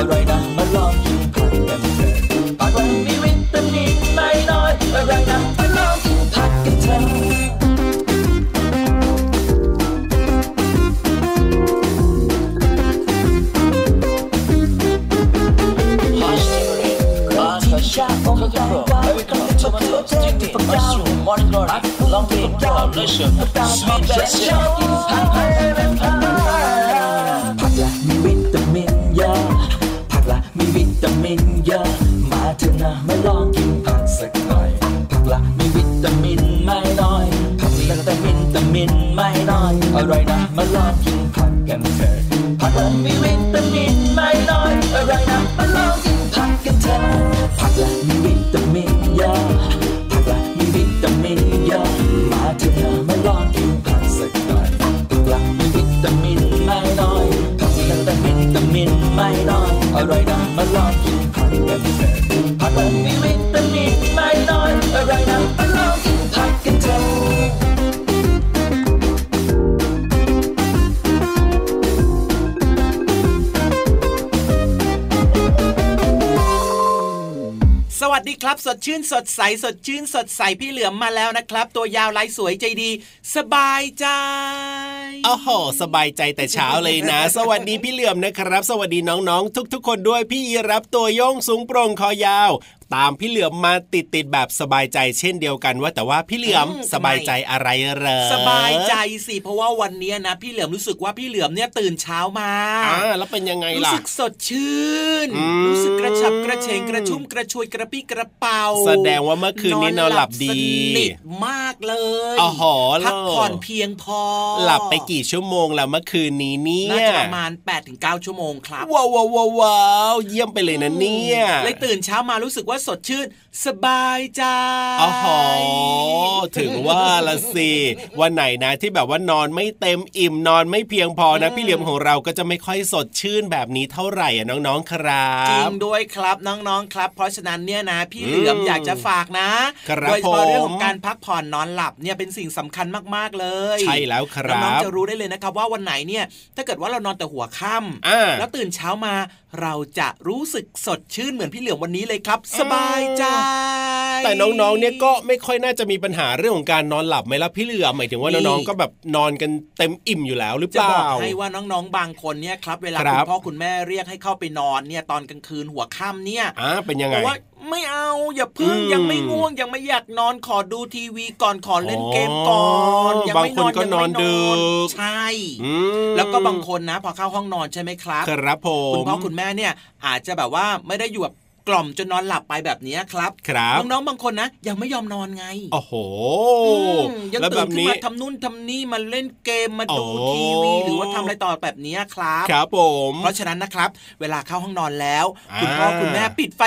I'll ride them along to pack them fair. But when me with them in my eye, I'll ride them along oh, to pack and tell. Morning glory, long day, long nation, sweet blessing. ครับ สดชื่นสดใสสดชื่นสดใสพี่เหลือมมาแล้วนะครับ ตัวยาวลายสวยใจดี สบายใจโอ้โหสบายใจแต่เช้าเลยนะ สวัสดีพี่เหลือมนะครับ สวัสดีน้องๆ ทุกๆ คนด้วยพี่รับตัวโยงสูงโปร่งคอยาว ตามพี่เหลือมมาติดติดแบบสบายใจเช่นเดียวกันว่าแต่ว่าพี่เหลือมสบายใจอะไรเหรอสบายใจสิเพราะว่าวันนี้นะ พี่เหลือมรู้สึกว่าพี่เหลือมเนี่ยตื่นเช้ามาอ่าแล้วเป็นยังไงล่ะรู้สึกสดชื่น รู้สึกกระฉับกระเฉงกระชุ่มกระชวยกระปี้กระเป๋า แสดงว่าเมื่อคืนนี้นอนหลับดีนิดมากเลยอ๋อพักผ่อนเพียงพอ หลับไปกี่ชั่วโมงแล้วเมื่อคืนนี้เนี่ยน่าจะประมาณ8ปดถึงเชั่วโมงครับว้าวว้าวว้าวเยี่ยมไปเลยนะเนี่ยเลยตื่นเช้ามารู้สึกว่าสดชื่น สบายใจอ๋อถึงว่าละสิวันไหนนะที่แบบว่านอนไม่เต็มอิ่มนอนไม่เพียงพอนะ พี่เหลียมของเราก็จะไม่ค่อยสดชื่นแบบนี้เท่าไหร่อะน้องๆครับจริงด้วยครับน้องๆครับ เพราะฉะนั้นเนี่ยนะ พี่เหลือมอยากจะฝากนะโดยเฉพาะเรื่องของการพักผ่อนนอนหลับเนี่ยเป็นสิ่งสำคัญมากๆเลย ใช่แล้วครับน้องๆจะรู้ได้เลยนะครับว่าวันไหนเนี่ยถ้าเกิดว่าเรานอนแต่หัวค่ำแล้วตื่นเช้ามาเราจะรู้สึกสดชื่นเหมือนพี่เหลือมวันนี้เลยครับ สบายใจ แต่น้องๆ เนี่ยก็ไม่ค่อยน่าจะมีปัญหาเรื่องของการนอนหลับไหมล่ะพี่เหลือหมายถึงว่าน้องๆ ก็แบบนอนกันเต็มอิ่มอยู่แล้วหรือเปล่าจะบอกให้ว่าน้องๆ บางคนเนี่ยครับ เวลาคุณพ่อคุณแม่เรียกให้เข้าไปนอนเนี่ยตอนกลางคืนหัวค่ำเนี่ยอ่าเป็นยังไงว่า ไม่เอาอย่าพึ่งยังไม่ง่วงยังไม่อยากนอนขอดูทีวีก่อนขอเล่นเกมก่อนยังไม่นอนก็นอนดึกใช่แล้วก็บางคนนะ พอเข้าห้องนอนใช่ไหมครับครับผมคุณพ่อคุณแม่เนี่ย อาจจะแบบว่าไม่ได้อยู่แบบกล่อมจนนอนหลับไปแบบนี้ครับครับน้องๆบางคนนะยังไม่ยอมนอนไง โอ้โหยังตื่นขึ้นมาทำนู่นทำนี่มาเล่นเกมมาดูทีวีหรือว่าทำอะไรต่อแบบนี้ครับ ครับผม เพราะฉะนั้นนะครับ เวลาเข้าห้องนอนแล้ว คุณพ่อคุณแม่ปิดไฟ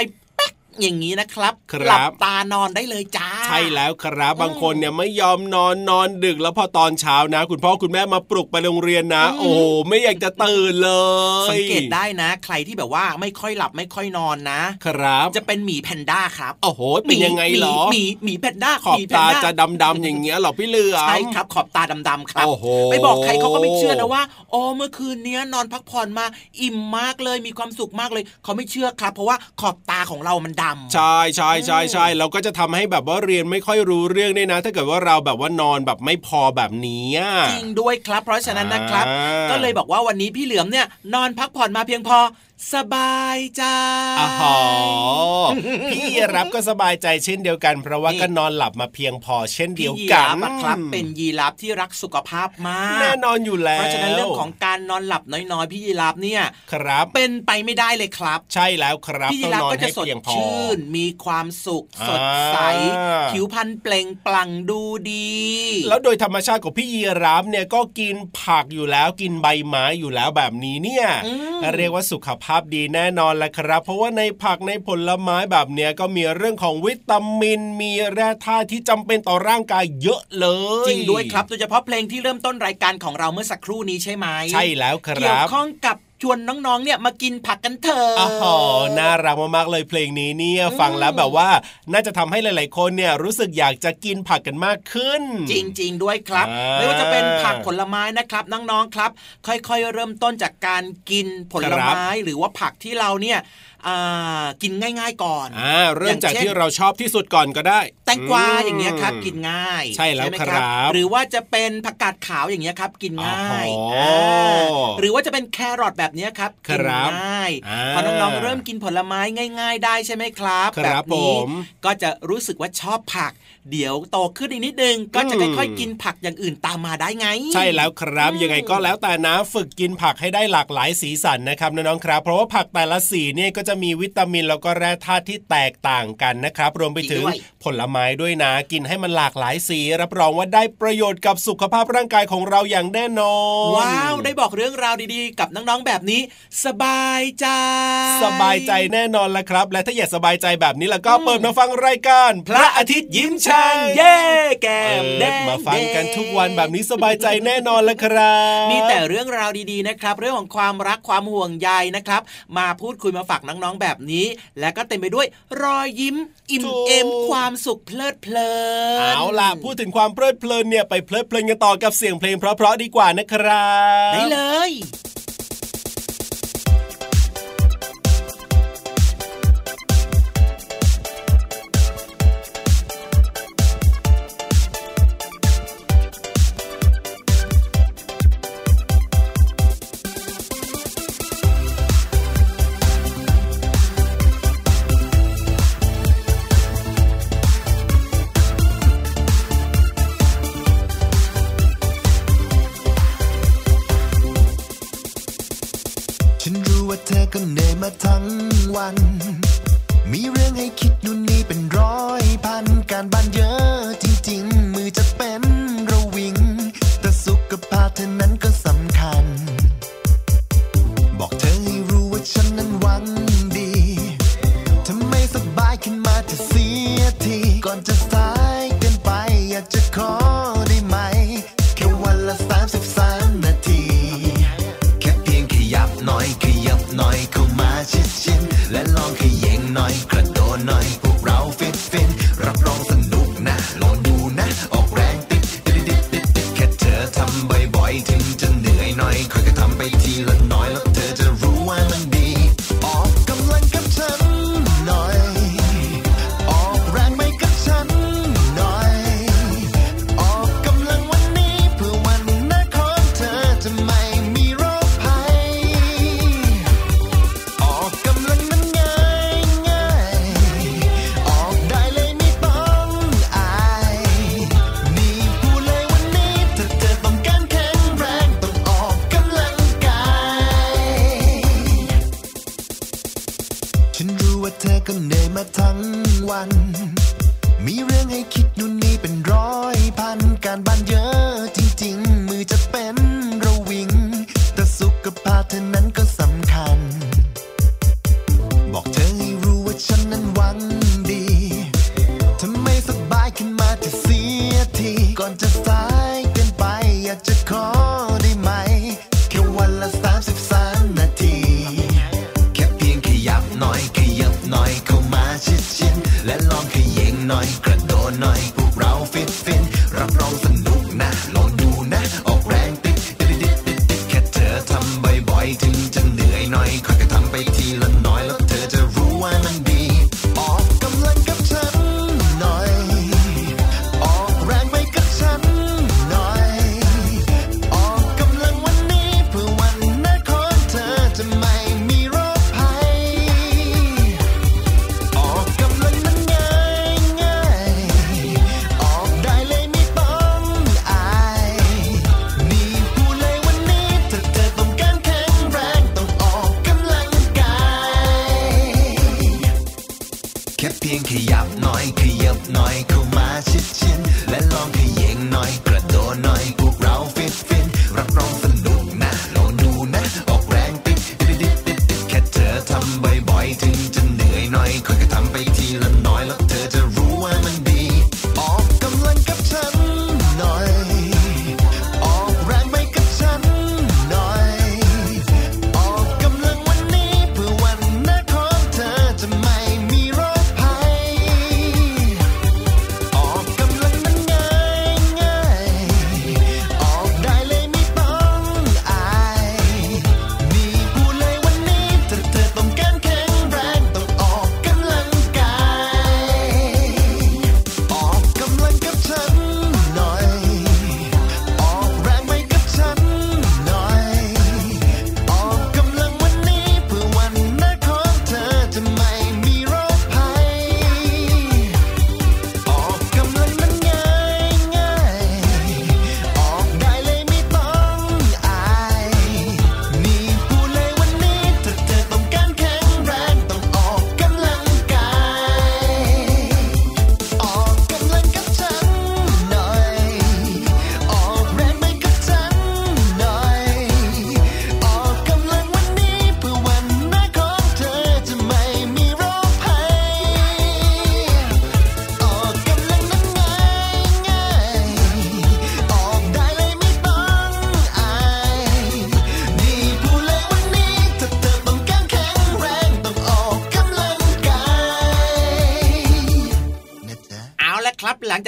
อย่างนี้นะครับหลับตานอนได้เลยจ้า ใช่แล้วครับบางคนเนี่ยไม่ยอมนอนนอนดึกแล้วพอตอนเช้านะ คุณพ่อคุณแม่มาปลุกไปโรงเรียนนะ โอ้ไม่อยากจะตื่นเลย สังเกตได้นะ ใครที่แบบว่าไม่ค่อยหลับไม่ค่อยนอนนะ ครับ จะเป็นหมีแพนด้าครับโอ้โหเป็นยังไงหรอหมีหมีแพนด้าขอบตาจะดำๆอย่างเงี้ยหรอพี่เลือใช่ครับขอบตาดำๆครับไปบอกใครเขาก็ไม่เชื่อนะว่าอ๋อเมื่อคืนนี้นอนพักผ่อนมาอิ่มมากเลยมีความสุขมากเลยเขาไม่เชื่อครับ เพราะว่าขอบตาของเรามันดำใช่ใช่ใช่ใช่เราก็จะทำให้แบบว่าเรียนไม่ค่อยรู้เรื่องได้นะ ถ้าเกิดว่าเราแบบว่านอนแบบไม่พอแบบนี้จริงด้วยครับ เพราะฉะนั้นนะครับ ก็เลยบอกว่าวันนี้พี่เหลือมเนี่ยนอนพักผ่อนมาเพียงพอสบายใจอ๋อพี่รับก็สบายใจเช่นเดียวกัน เพราะว่าก็นอนหลับมาเพียงพอเช่นเดียวกันพี่ยีราฟครับเป็นยีราฟที่รักสุขภาพมากแน่นอนอยู่แล้วเพราะฉะนั้นเรื่องของการนอนหลับน้อยๆพี่ยีราฟเนี่ยครับ เป็นไปไม่ได้เลยครับ ใช่แล้วครับพี่ยีต้องราฟนอนก็จะให้สดเพียงพอชื่นมีความสุขอ่าสดใสผิวพรรณเปล่งปลั่งดูดี แล้วโดยธรรมชาติของพี่ยีราฟเนี่ยก็กินผักอยู่แล้วกินใบไม้อยู่แล้วแบบนี้เนี่ยอืมเรียกว่าสุขภาพดีแน่นอนแหละครับ เพราะว่าในผักในผลไม้แบบเนี้ยก็มีเรื่องของวิตามิน มีแร่ธาตุที่จำเป็นต่อร่างกายเยอะเลย จริงด้วยครับโดยเฉพาะเพลงที่เริ่มต้นรายการของเราเมื่อสักครู่นี้ใช่ไหมใช่แล้วคเกี่ยรัวบข้องกับ ชวนน้องๆเนี่ยมากินผักกันเถอะอ๋อน่ารักมากๆเลยเพลงนี้เนี่ยฟังแล้วแบบว่า น่าจะทำให้หลาย ๆ คนเนี่ยรู้สึกอยากจะกินผักกันมากขึ้น จริง ๆ ด้วยครับอ่าไม่ว่าจะเป็นผักผลไม้นะครับน้องๆครับ ค่อยๆเริ่มต้นจากการกินผลไม้หรือว่าผักที่เราเนี่ยอ่า กินง่าย ๆ ก่อนอ่าเริ่มจากอย่างเช่นที่เราชอบที่สุดก่อนก็ได้ แตงกวาอืมอย่างเงี้ยครับกินง่าย ใช่แล้วไหมครับหรือว่าจะเป็นผักกาดขาวอย่างเงี้ยครับกินง่ายอ๋ออ่าหรือว่าจะเป็นแครอทแบบเนี้ยครับคกินรับง่ายอ่าพอน้องๆเริ่มกินผลไม้ง่าย ๆ ได้ใช่ไหมครับครับแบบนี้ผมก็จะรู้สึกว่าชอบผัก เดี๋ยวโตขึ้นอีกนิดนึงก็จะอืมค่อยๆกินผักอย่างอื่นตามมาได้ไง ใช่แล้วครับอืมยังไงก็แล้วแต่นะฝึกกินผักให้ได้หลากหลายสีสันนะครับน้องๆครับ เพราะว่าผักแต่ละสีเนี่ยก็จะมีวิตามินแล้วก็แร่ธาตุที่แตกต่างกันนะครับ รวมไปถึงผลไม้ด้วยนะ กินให้มันหลากหลายสี รับรองว่าได้ประโยชน์กับสุขภาพร่างกายของเราอย่างแน่นอน ว้าวได้บอกเรื่องราวดีๆ กับน้องๆแบบนี้ สบายใจ สบายใจแน่นอนละครับ และถ้าอยากสบายใจแบบนี้แล้วก็เปิดมาฟังรายการ พระอาทิตย์ยิ้มช่างเย้แก้มแดเปิดงมาฟังกันทุกวันแบบนี้สบายใจแน่นอนละครับมีแต่เรื่องราวดีๆนะครับ เรื่องของความรักความห่วงใยนะครับ มาพูดคุยมาฝากน้องๆแบบนี้ และก็เต็มไปด้วยรอยยิ้มอิ่มถูกเอมความสุขเพลิดเพลินเอาล่ะพูดถึงความเพลิดเพลินเนี่ยไปเพลิดเพลินกันต่อกับเสียงเพลงเพราะๆดีกว่านะครับได้เลยัน มีเรื่องให้คิดนู่นนี่เป็นร้อยพันการบ้านเยอะ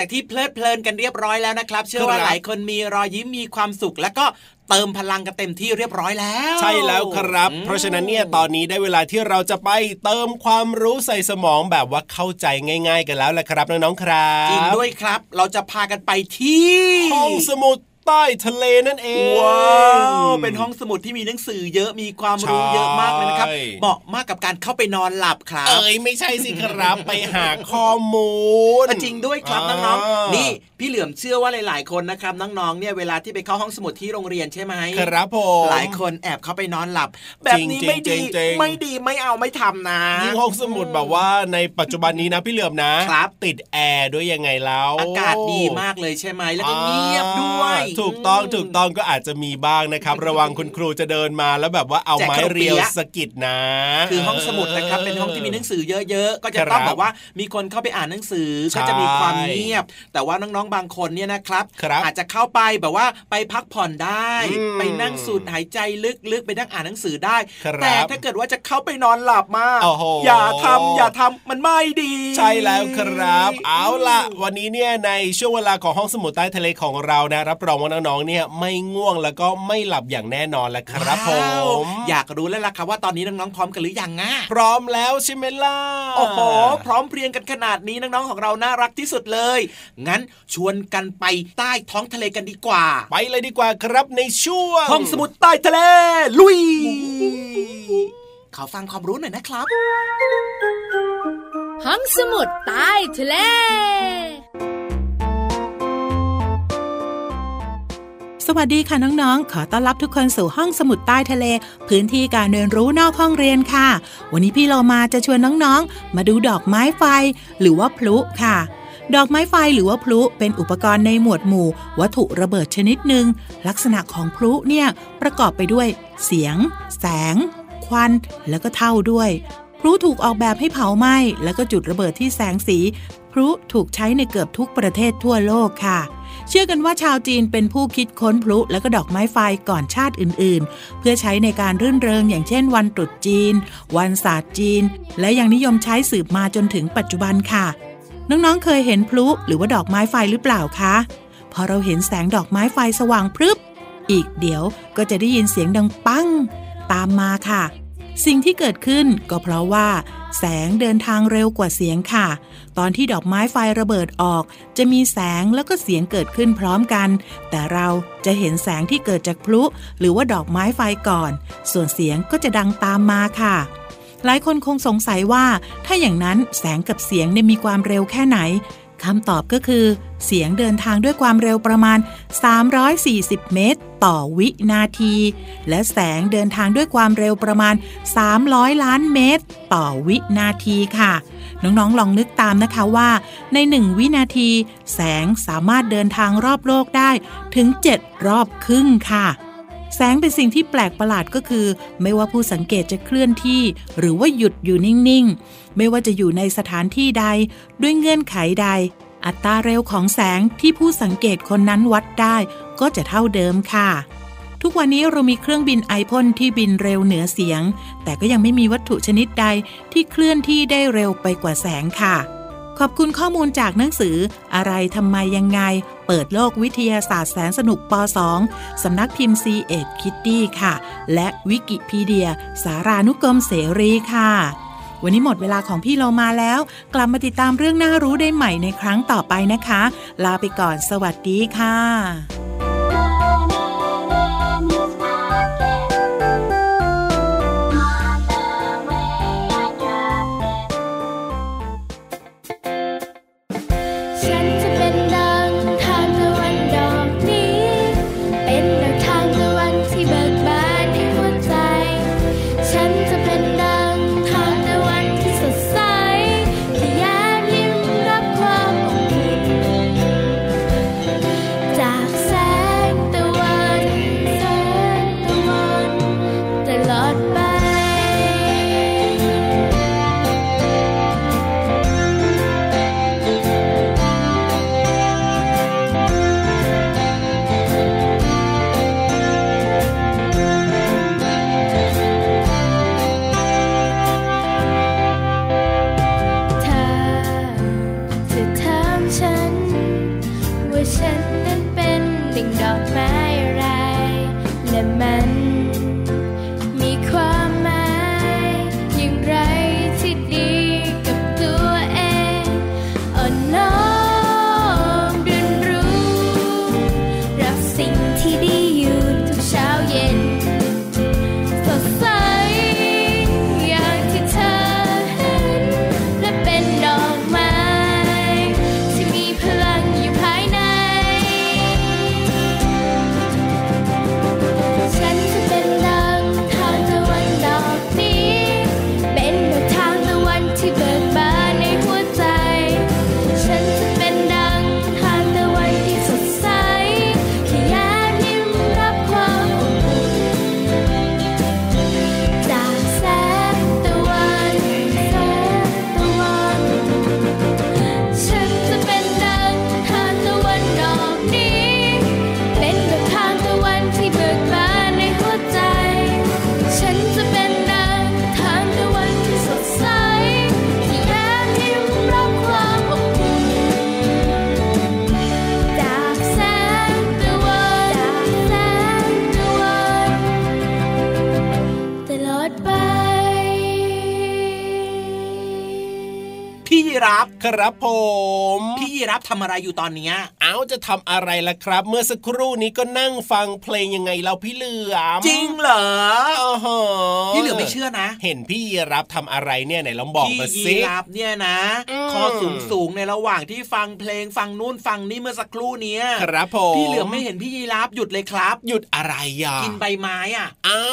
จากที่เพลิดเพลินกันเรียบร้อยแล้วนะครับ เชื่อว่าครับหลายคนมีรอยยิ้มมีความสุขแล้วก็เติมพลังกันเต็มที่เรียบร้อยแล้ว ใช่แล้วครับอืมเพราะฉะนั้นเนี่ยตอนนี้ได้เวลาที่เราจะไปเติมความรู้ใส่สมองแบบว่าเข้าใจง่าย ๆ กันแล้วแหละครับน้องๆครับจริงด้วยครับ เราจะพากันไปที่ห้องสมุด ใต้ทะเลนั่นเองว้าวเป็นห้องสมุดที่มีหนังสือเยอะมีความรู้ใช่เยอะมากเลยนะครับเหมาะมากกับการเข้าไปนอนหลับครับเอ้ยไม่ใช่สิครับไปหาข้อมูลเออจริงด้วยครับอ่าน้องๆนี่พี่เหลือมเชื่อว่าหลาย ๆ คนนะครับน้องๆเนี่ยเวลาที่ไปเข้าห้องสมุดที่โรงเรียนใช่ไหมครับผมหลายคนแอบเข้าไปนอนหลับ แบบนี้ไม่จริดีงๆจริงๆไม่ดีไม่เอาไม่ทำนะยิ่งห้องสมุดแบบว่าในปัจจุบันนี้นะพี่เหลือมนะครับติดแอร์ด้วยยังไงแล้วอากาศดีมากเลยใช่ไหมแล้วก็เงียบด้วยอ่าถูกต้องถูกต้องก็อาจจะมีบ้างนะครับ ระวังคุณครูจะเดินมาแล้วแบบว่าเอาไม้เรียวสะกิดนะ คือห้องสมุดนะครับเป็นห้องที่มีหนังสือเยอะๆ ก็จะครับต้องแบบว่ามีคนเข้าไปอ่านหนังสือใช่ก็จะมีความเงียบ แต่ว่าน้องๆบางคนเนี่ยนะครับครับอาจจะเข้าไปแบบว่าไปพักผ่อนได้อืมไปนั่งสูดหายใจลึกๆไปนั่งอ่านหนังสือได้ครับแต่ถ้าเกิดว่าจะเข้าไปนอนหลับมาโอ้โหอย่าทำอย่าทำมันไม่ดี ใช่แล้วครับ เอาล่ะ วันนี้เนี่ยในช่วงเวลาของห้องสมุดใต้ทะเลของเรานะรับรองว่าน้องๆเนี่ยไม่ง่วงแล้วก็ไม่หลับอย่างแน่นอนแหละครับผว้าวมอยากรู้แล้วล่ะครับว่าตอนนี้น้องๆพร้อมกันหรือยังอะพร้อมแล้วใช่ไหมล่ะโอ้โหพร้อมเพรียงกันขนาดนี้น้องๆของเราน่ารักที่สุดเลย งั้นชวนกันไปใต้ท้องทะเลกันดีกว่า ไปเลยดีกว่าครับในช่วงห้องสมุดใต้ทะเล ลุยขอฟังความรู้หน่อยนะครับ ห้องสมุดใต้ทะเล สวัสดีค่ะน้องๆ ขอต้อนรับทุกคนสู่ห้องสมุดใต้ทะเล พื้นที่การเรียนรู้นอกห้องเรียนค่ะ วันนี้พี่เรามาจะชวนน้องๆ มาดูดอกไม้ไฟ หรือว่าพลุค่ะ ดอกไม้ไฟหรือว่าพลุเป็นอุปกรณ์ในหมวดหมู่ วัตถุระเบิดชนิดหนึ่งลักษณะของพลุเนี่ยประกอบไปด้วย เสียง แสง ควัน แล้วก็เท่าด้วยพลุถูกออกแบบให้เผาไหม้แล้วก็จุดระเบิดที่แสงสีพลุถูกใช้ในเกือบทุกประเทศทั่วโลกค่ะ เชื่อกันว่าชาวจีนเป็นผู้คิดค้นพลุและก็ดอกไม้ไฟก่อนชาติอื่นๆ เพื่อใช้ในการรื่นเริงอย่างเช่น วันตรุษจีน วันศาสตร์จีน และยังนิยมใช้สืบมาจนถึงปัจจุบันค่ะ น้องๆเคยเห็นพลุหรือว่าดอกไม้ไฟหรือเปล่าคะพอเราเห็นแสงดอกไม้ไฟสว่างพรึบ อีกเดี๋ยวก็จะได้ยินเสียงดังปัง ตามมาค่ะ สิ่งที่เกิดขึ้นก็เพราะว่า แสงเดินทางเร็วกว่าเสียงค่ะ ตอนที่ดอกไม้ไฟระเบิดออก จะมีแสงแล้วก็เสียงเกิดขึ้นพร้อมกัน แต่เราจะเห็นแสงที่เกิดจากพลุ หรือว่าดอกไม้ไฟก่อน ส่วนเสียงก็จะดังตามมาค่ะ หลายคนคงสงสัยว่า ถ้าอย่างนั้นแสงกับเสียงเนี่ยมีความเร็วแค่ไหนคำตอบก็คือ เสียงเดินทางด้วยความเร็วประมาณ 340 เมตร ต่อวินาที และแสงเดินทางด้วยความเร็วประมาณ 300 ล้านเมตร ต่อวินาทีค่ะ น้องๆลองนึกตามนะคะว่า ใน1วินาที แสงสามารถเดินทางรอบโลกได้ถึง 7 รอบครึ่งค่ะ แสงเป็นสิ่งที่แปลกประหลาดก็คือ ไม่ว่าผู้สังเกตจะเคลื่อนที่ หรือว่าหยุดอยู่นิ่งๆ ไม่ว่าจะอยู่ในสถานที่ใด ด้วยเงื่อนไขใด อัตราเร็วของแสงที่ผู้สังเกตคนนั้นวัดได้ ก็จะเท่าเดิมค่ะ ทุกวันนี้เรามีเครื่องบินไอพ่นที่บินเร็วเหนือเสียง แต่ก็ยังไม่มีวัตถุชนิดใดที่เคลื่อนที่ได้เร็วไปกว่าแสงค่ะ ขอบคุณข้อมูลจากหนังสือ อะไรทำไมยังไง เปิดโลกวิทยาศาสตร์แสนสนุกป .2 สำนักพิมพ์ c ีเอ็ดคิตตี้ค่ะ และวิกิพีเดีย สารานุกรมเสรีค่ะวันนี้หมดเวลาของพี่เรามาแล้ว กลับมาติดตามเรื่องน่ารู้ได้ใหม่ในครั้งต่อไปนะคะ ลาไปก่อนสวัสดีค่ะ ครับผม พี่รับทำอะไรอยู่ตอนเนี้ย เอาจะทำอะไรล่ะครับ เมื่อสักครู่นี้ก็นั่งฟังเพลงยังไงเราพี่เหลือมจริงเหรอโอ้โหพี่เหลือไม่เชื่อนะ เห็นพี่ยีรับทำอะไรเนี่ยไหนลองบอกพี่มายีสิรับเนี่ยนะอืมคอสูงสูงๆในระหว่างที่ฟังเพลงฟังนู่นฟังนี่เมื่อสักครู่เนี้ยครับผมพี่เหลือไม่เห็นพี่ยีรับหยุดเลยครับ หยุดอะไรอะกินใบไม้อะเอ้า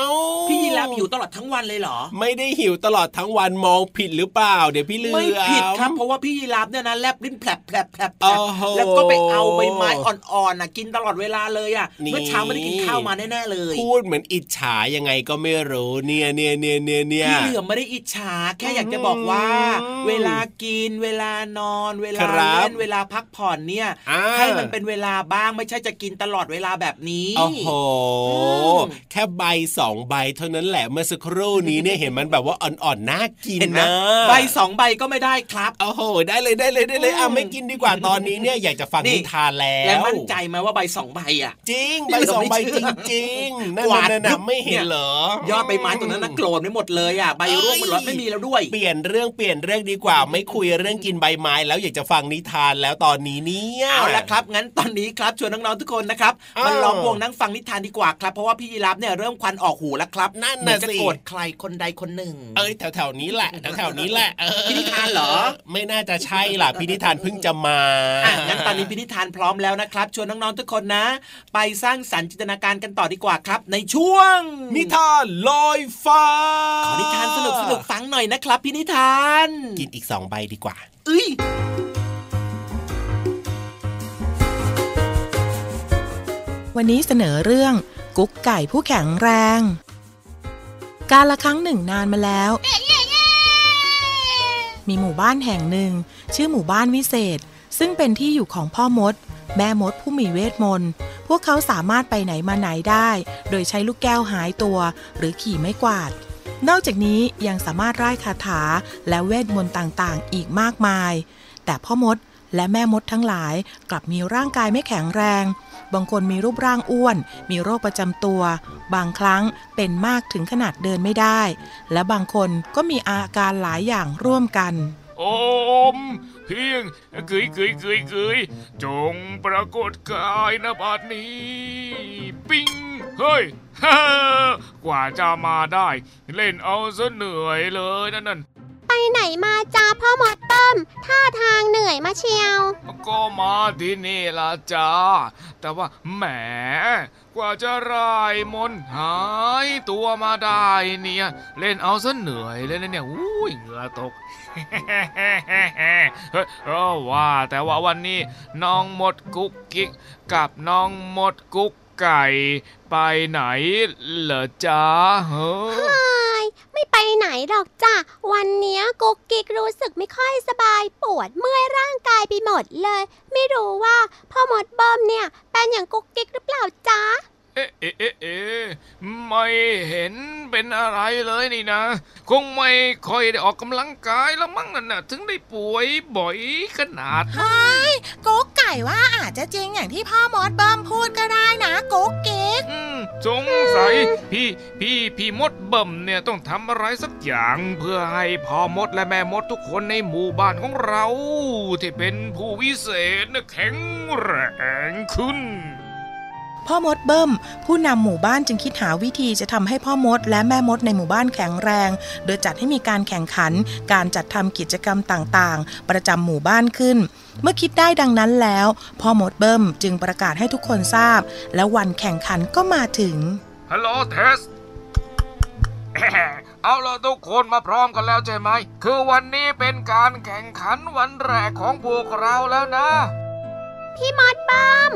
พี่ยีรับอยู่ตลอดทั้งวันเลยเหรอ ไม่ได้หิวตลอดทั้งวันมองผิดหรือเปล่า เดี๋ยวพี่เหลือมไม่ผิดครับเพราะว่าพี่ยีรับเนี่ยนะแลบลิ้นแผลบแผลบแผลบแผลโอ้บโหแล้วก็ไปเอาใบไม้อ่อนๆน่ะกินตลอดเวลาเลยอะนี่เมื่อเช้าไม่ได้กินข้าวมาแน่ๆเลย พูดเหมือนอิจฉายังไงก็ไม่รู้เนี่ยเนี่ยเนี่ยเนี่ยเนี่ยพี่เหลือมไม่ได้อิจฉาแค่อยากจะบอกว่าอืมเวลากินเวลานอนเวลาครับเล่นเวลาพักผ่อนเนี่ยอ่าให้มันเป็นเวลาบ้างไม่ใช่จะกินตลอดเวลาแบบนี้โอ้โหมแค่ใบสองใบเท่านั้นแหละเมื่อสักครู่นี้เนี่ยเห็นมันแบบว่าอ่อนๆน่ากินเห็นไหมนะใบสองใบก็ไม่ได้ครับโอ้โหได้เลยได้เลยได้เลยอะอืมไม่กินดีกว่าตอนนี้เนี่ยอยากจะฟังนี่นิทานแล้วแล้วมั่นใจไหมว่าใบสองใบอะ จริงนี่ใบสองเราไม่ใบเชื่จอริงๆนั่นกวาดนั่นยุน่ะบไม่เห็นเนี่ยเหรอยอดใบไม้ตรงนั้นน่ะโกรธไม่หมดเลยอะใบร่วงมันร้อนไม่มีแล้วด้วย เปลี่ยนเรื่องเปลี่ยนเรื่องดีกว่า ไม่คุยเรื่องกินใบไม้แล้วอยากจะฟังนิทานแล้วตอนนี้เนี่ยเอาละครับ งั้นตอนนี้ครับชวนน้องๆทุกคนนะครับอ้าวมันล้อมวงนั่งฟังนิทานดีกว่าครับเพราะว่าพี่ยีรับเนี่ยเริ่มควันออกหูแล้วครับนั่นเหมืน่ะจะสิโกรธใครคนใดคนหนึ่ง เอ้ยแถวๆนี้แหละแถวๆนี้แหละเออพี่นิทานเหรอ ไม่น่าจะจะใช่ล่ะพินิธานเพิ่งจะมาอะงั้นตอนนี้พินิธานพร้อมแล้วนะครับ ชวนน้องๆทุกคนนะ ไปสร้างสรรค์จินตนาการกันต่อดีกว่าครับ ในช่วง นิทานลอยฟ้า ขอนิทานสนุกสนุกๆฟังหน่อยนะครับพินิธาน กินอีกสองใบดีกว่าเอ้ยวันนี้เสนอเรื่องกุ๊กไก่ผู้แข็งแรง การละครั้งหนึ่งนานมาแล้ว มีหมู่บ้านแห่งหนึ่ง ชื่อหมู่บ้านวิเศษ ซึ่งเป็นที่อยู่ของพ่อมด แม่มดผู้มีเวทมนต์ พวกเขาสามารถไปไหนมาไหนได้ โดยใช้ลูกแก้วหายตัว หรือขี่ไม้กวาด นอกจากนี้ยังสามารถร่ายคาถาและเวทมนต์ต่างๆ อีกมากมาย แต่พ่อมดและแม่มดทั้งหลายกลับมีร่างกายไม่แข็งแรง บางคนมีรูปร่างอ้วน มีโรคประจำตัว บางครั้งเป็นมากถึงขนาดเดินไม่ได้ และบางคนก็มีอาการหลายอย่างร่วมกัน โอม เพียงเกยเกยเกยเกยจงปรากฏกายณบัดนี้ ปิ้งเฮ้ยฮ่ากว่าจะมาได้ เล่นเอาซะเหนื่อยเลยนั่นนั่นไปไหนมาจ้าพ่อหมดเติ้มท่าทางเหนื่อยมาเชียว ก็มาที่นี่ละจ้าแต่ว่าแหม กว่าจะรายมนหายตัวมาได้เนี่ย เล่นเอาซะเหนื่อยเลยนะเนี่ยอุ้ยเหงื่อตกเฮ้ยเออว่าแต่ว่าวันนี้น้องหมดกุ๊กกิ๊กกับน้องหมดกุ๊กไก่ ไปไหนเหรอจ้าเฮ้ ไหนหรอกจ้ะ วันนี้กุ๊กกิ๊กรู้สึกไม่ค่อยสบายปวดเมื่อยร่างกายไปหมดเลย ไม่รู้ว่าพ่อมดเบิ้มเนี่ย เป็นอย่างกุ๊กกิ๊กหรือเปล่าจ๊ะ เอ๊ะเอ๊ะเอ๊ะเอ๊ะไม่เห็นเป็นอะไรเลยนี่นะ คงไม่ค่อยได้ออกกำลังกายแล้วมั้งนั่นน่ะถึงได้ป่วยบ่อยขนาดนั้นกุ๊กไก่ว่าอาจจะจริงอย่างที่พ่อมดเบิ้มพูดก็ได้นะกุ๊กกิ๊กอืมสงสัยพี่พี่พี่มดเบิ่มเนี่ยต้องทำอะไรสักอย่างเพื่อให้พ่อมดและแม่มดทุกคนในหมู่บ้านของเรา ที่เป็นผู้วิเศษน่ะแข็งแรงขึ้น พ่อมดเบิ้ม ผู้นำหมู่บ้านจึงคิดหาวิธีจะทำให้พ่อมดและแม่มดในหมู่บ้านแข็งแรง โดยจัดให้มีการแข่งขัน การจัดทำกิจกรรมต่างๆ ประจำหมู่บ้านขึ้น เมื่อคิดได้ดังนั้นแล้ว พ่อมดเบิ้มจึงประกาศให้ทุกคนทราบ และวันแข่งขันก็มาถึงฮัลโหลเทสเอาละทุกคนมาพร้อมกันแล้วใช่ไหม คือวันนี้เป็นการแข่งขันวันแรกของพวกเราแล้วนะ พี่มดเบิ้ม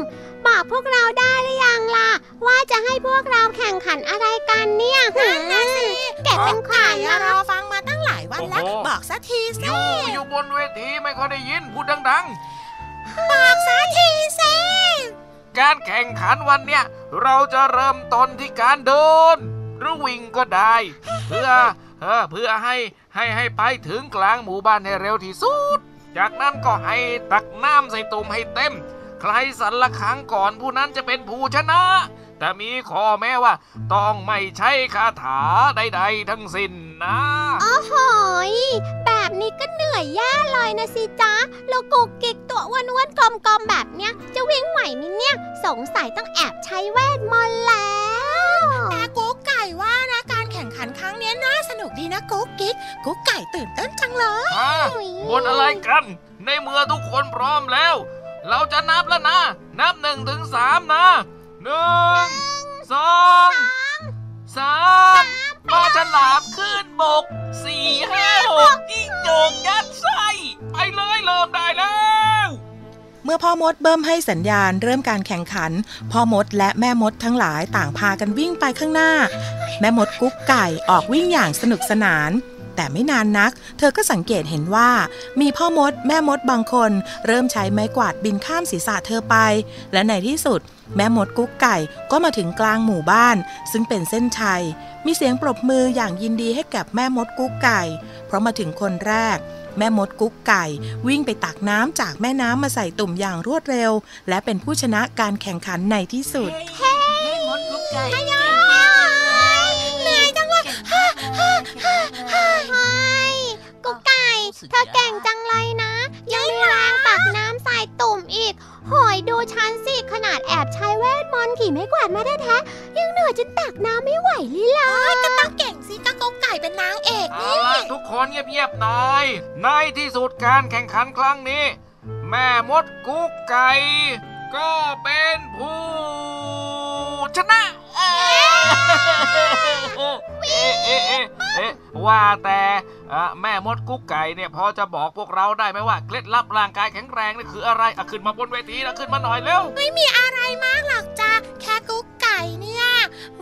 บอกพวกเราได้หรือยังล่ะ ว่าจะให้พวกเราแข่งขันอะไรกันเนี่ยนั่นนะสิเก็บเป็นขวัญนะรอฟังมาตั้งหลายวันแล้วโอ้โหบอกสักทีอสิยู่อยู่บนเวทีไม่ค่อยได้ยินพูดดังบอกสักทีสิๆการแข่งขันวันเนี้ยเราจะเริ่มต้นที่การเดิน หรือวิ่งก็ได้ เพื่อเออเพื่อให้ให้ให้ไปถึงกลางหมู่บ้านให้เร็วที่สุด จากนั้นก็ให้ตักน้ำใส่ตุ่มให้เต็ม ใครสันละครั้งก่อนผู้นั้นจะเป็นผู้ชนะ แต่มีข้อแม้ว่า ต้องไม่ใช้คาถาใดๆทั้งสิ้นนะโอ้โหยแบบนี้ก็เหนื่อยแย่เลยนะสิจ๊ะแล้วกุกกิกตัวอ้วนๆกลมๆแบบเนี้ย จะวิ่งไหวไหมเนี่ย สงสัยต้องแอบใช้เวทมนต์แล้ว นุกดีนะกุ๊กกิ๊กกุ๊กไก่ตื่นเต้นจังเลยอะบนอะไรกัน ในเมื่อทุกคนพร้อมแล้ว เราจะนับแล้วนะ นับหนึ่งถึงสามนะหนึ่งสองสามปลาฉลามขึ้นบกสี่ห้าหกจิ้งจกยัดไส้ไปเลยเริ่มได้แล้ว เมื่อพ่อมดเบิ้มให้สัญญาณเริ่มการแข่งขัน พ่อมดและแม่มดทั้งหลายต่างพากันวิ่งไปข้างหน้า แม่มดกุ๊กไก่ออกวิ่งอย่างสนุกสนาน แต่ไม่นานนัก เธอก็สังเกตเห็นว่า มีพ่อมดแม่มดบางคน เริ่มใช้ไม้กวาดบินข้ามศีรษะเธอไป และในที่สุด แม่มดกุ๊กไก่ก็มาถึงกลางหมู่บ้าน ซึ่งเป็นเส้นชัย มีเสียงปรบมืออย่างยินดีให้กับแม่มดกุ๊กไก่ เพราะมาถึงคนแรก แม่มดกุ๊กไก่ วิ่งไปตักน้ำจากแม่น้ำมาใส่ตุ่มอย่างรวดเร็ว และเป็นผู้ชนะการแข่งขันในที่สุดเหนื่อยจังเลยฮ่าฮ่าฮ่าฮ่าเฮ้ยกุ๊กไก่ เธอเก่งจังเลยนะ ยังมีแรงตักน้ำใส่ตุ่มอีก หอยดูฉันสิ ขนาดแอบใช้เวทมนต์ขี่ไม่กวาดมาแท้ๆยังเหนื่อยจนตักน้ำไม่ไหวเลยล่ะก็ต้องเก่งสิก็กไก่เป็นนางเอกเอาละทุกคนเงียบๆหน่อย ในที่สุดการแข่งขันครั้งนี้ แม่มดกุ๊กไก่ ก็เป็นผู้ชนะเอ๊ะเอ๊ะเอ๊ะเอ๊ะเอ๊ะว่าแต่อะ แม่มดกุ๊กไก่เนี่ยพอจะบอกพวกเราได้ไหมว่าเคล็ดลับร่างกายแข็งแรงนี่คืออะไรอะขึ้นมาบนเวทีนะขึ้นมาหน่อยเร็ว ไม่มีอะไรมากหรอกจ้าแค่กุ๊กไก่เนี่ย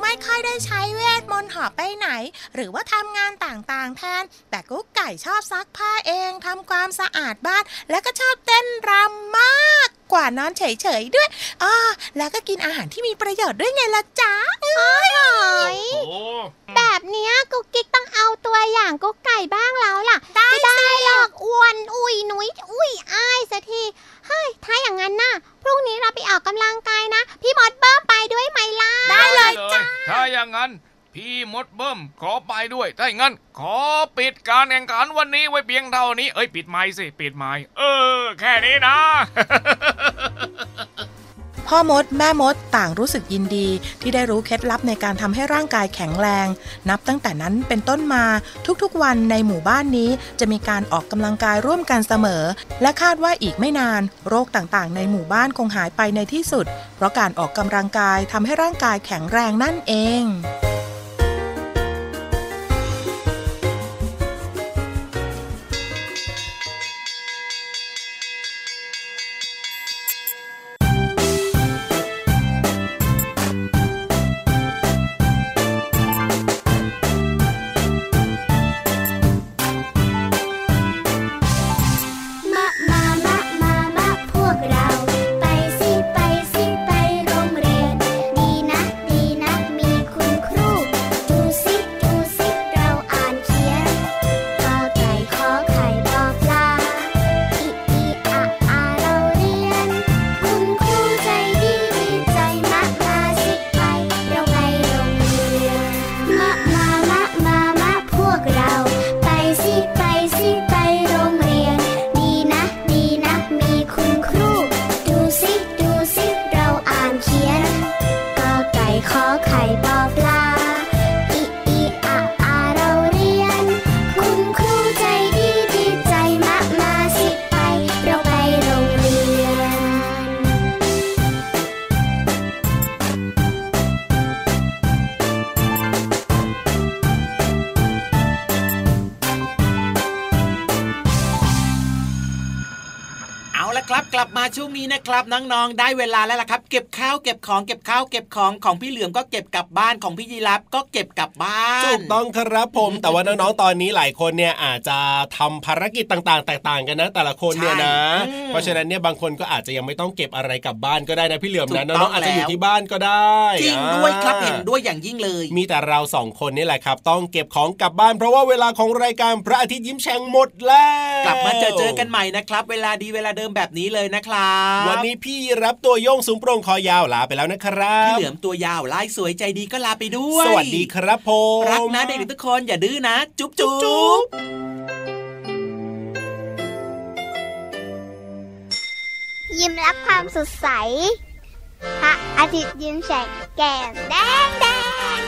ไม่ค่อยได้ใช้เวทมนต์หอบไปไหน หรือว่าทำงานต่างๆแทน แต่กุ๊กไก่ชอบซักผ้าเองทำความสะอาดบ้าน แล้วก็ชอบเต้นรำมากกว่านอนเฉยๆด้วยอ่าแล้วก็กินอาหารที่มีประโยชน์ด้วยไงล่ะจ๊ะโอ้ยหอยโอ้แบบเนี้ยกุ๊กกิ๊กต้องเอาตัวอย่างกุ๊กไก่บ้างแล้วล่ะได้ได้หรอกอ้วนอุ้ยหนุยอุ้ยอ้ายสักทีเฮ้ยถ้าอย่างนั้นน่ะพรุ่งนี้เราไปออกกำลังกายนะ พี่มดเบิ้มไปด้วยไหมล่ะได้เลยจ้าถ้าอย่างนั้นพี่มดเบิ้มขอไปด้วย ถ้าอย่างนั้น ขอปิดการแข่งขันวันนี้ไว้เพียงเท่านี้ เอ้ยปิดไม้สิ ปิดไม้ เออ แค่นี้นะ พ่อมด แม่มดต่างรู้สึกยินดี ที่ได้รู้เคล็ดลับในการทำให้ร่างกายแข็งแรง นับตั้งแต่นั้นเป็นต้นมาทุกๆวันในหมู่บ้านนี้จะมีการออกกำลังกายร่วมกันเสมอ และคาดว่าอีกไม่นาน โรคต่างๆ ในหมู่บ้านคงหายไปในที่สุด เพราะการออกกำลังกายทำให้ร่างกายแข็งแรงนั่นเอง ครับน้องๆได้เวลาแล้วล่ะครับเก็บข้าวเก็บของเก็บข้าวเก็บของของพี่เหลือมก็เก็บกลับบ้านของพี่ยีรับก็เก็บกลับบ้านถูกต้องครับผม แต่ว่าน้องๆตอนนี้หลายคนเนี่ยอาจจะทำภารกิจต่างๆ แตกต่างกันนะแต่ละคนเนี่ยนะใช่อืมเพราะฉะนั้นเนี่ยบางคนก็อาจจะยังไม่ต้องเก็บอะไรกลับบ้านก็ได้นะพี่เหลือมถูนะกน้ต้อองงๆอาจจะอยู่แล้วที่บ้านก็ได้จริงด้วยครับอ่าเห็นด้วยอย่างยิ่งเลย มีแต่เราสองคนนี่แหละครับ ต้องเก็บของกลับบ้าน เพราะว่าเวลาของรายการพระอาทิตย์ยิ้มแฉ่งหมดแล้วกลับมาเจอเจอกันใหม่นะครับ เวลาดีเวลาเดิมแบบนี้เลยนะครับ วันนี้พี่รับตัวโยงสูงโปร่งคอยาวลาไปแล้วนะครับพี่เหลือมตัวยาวลายสวยใจดีก็ลาไปด้วย สวัสดีครับผมรักนะเด็กๆทุกคนอย่าดื้อนะจุ๊บจุ๊บจุ๊บยิ้มรับความสดใสพระอาทิตย์ยิ้มแฉกแก้มแดงแดง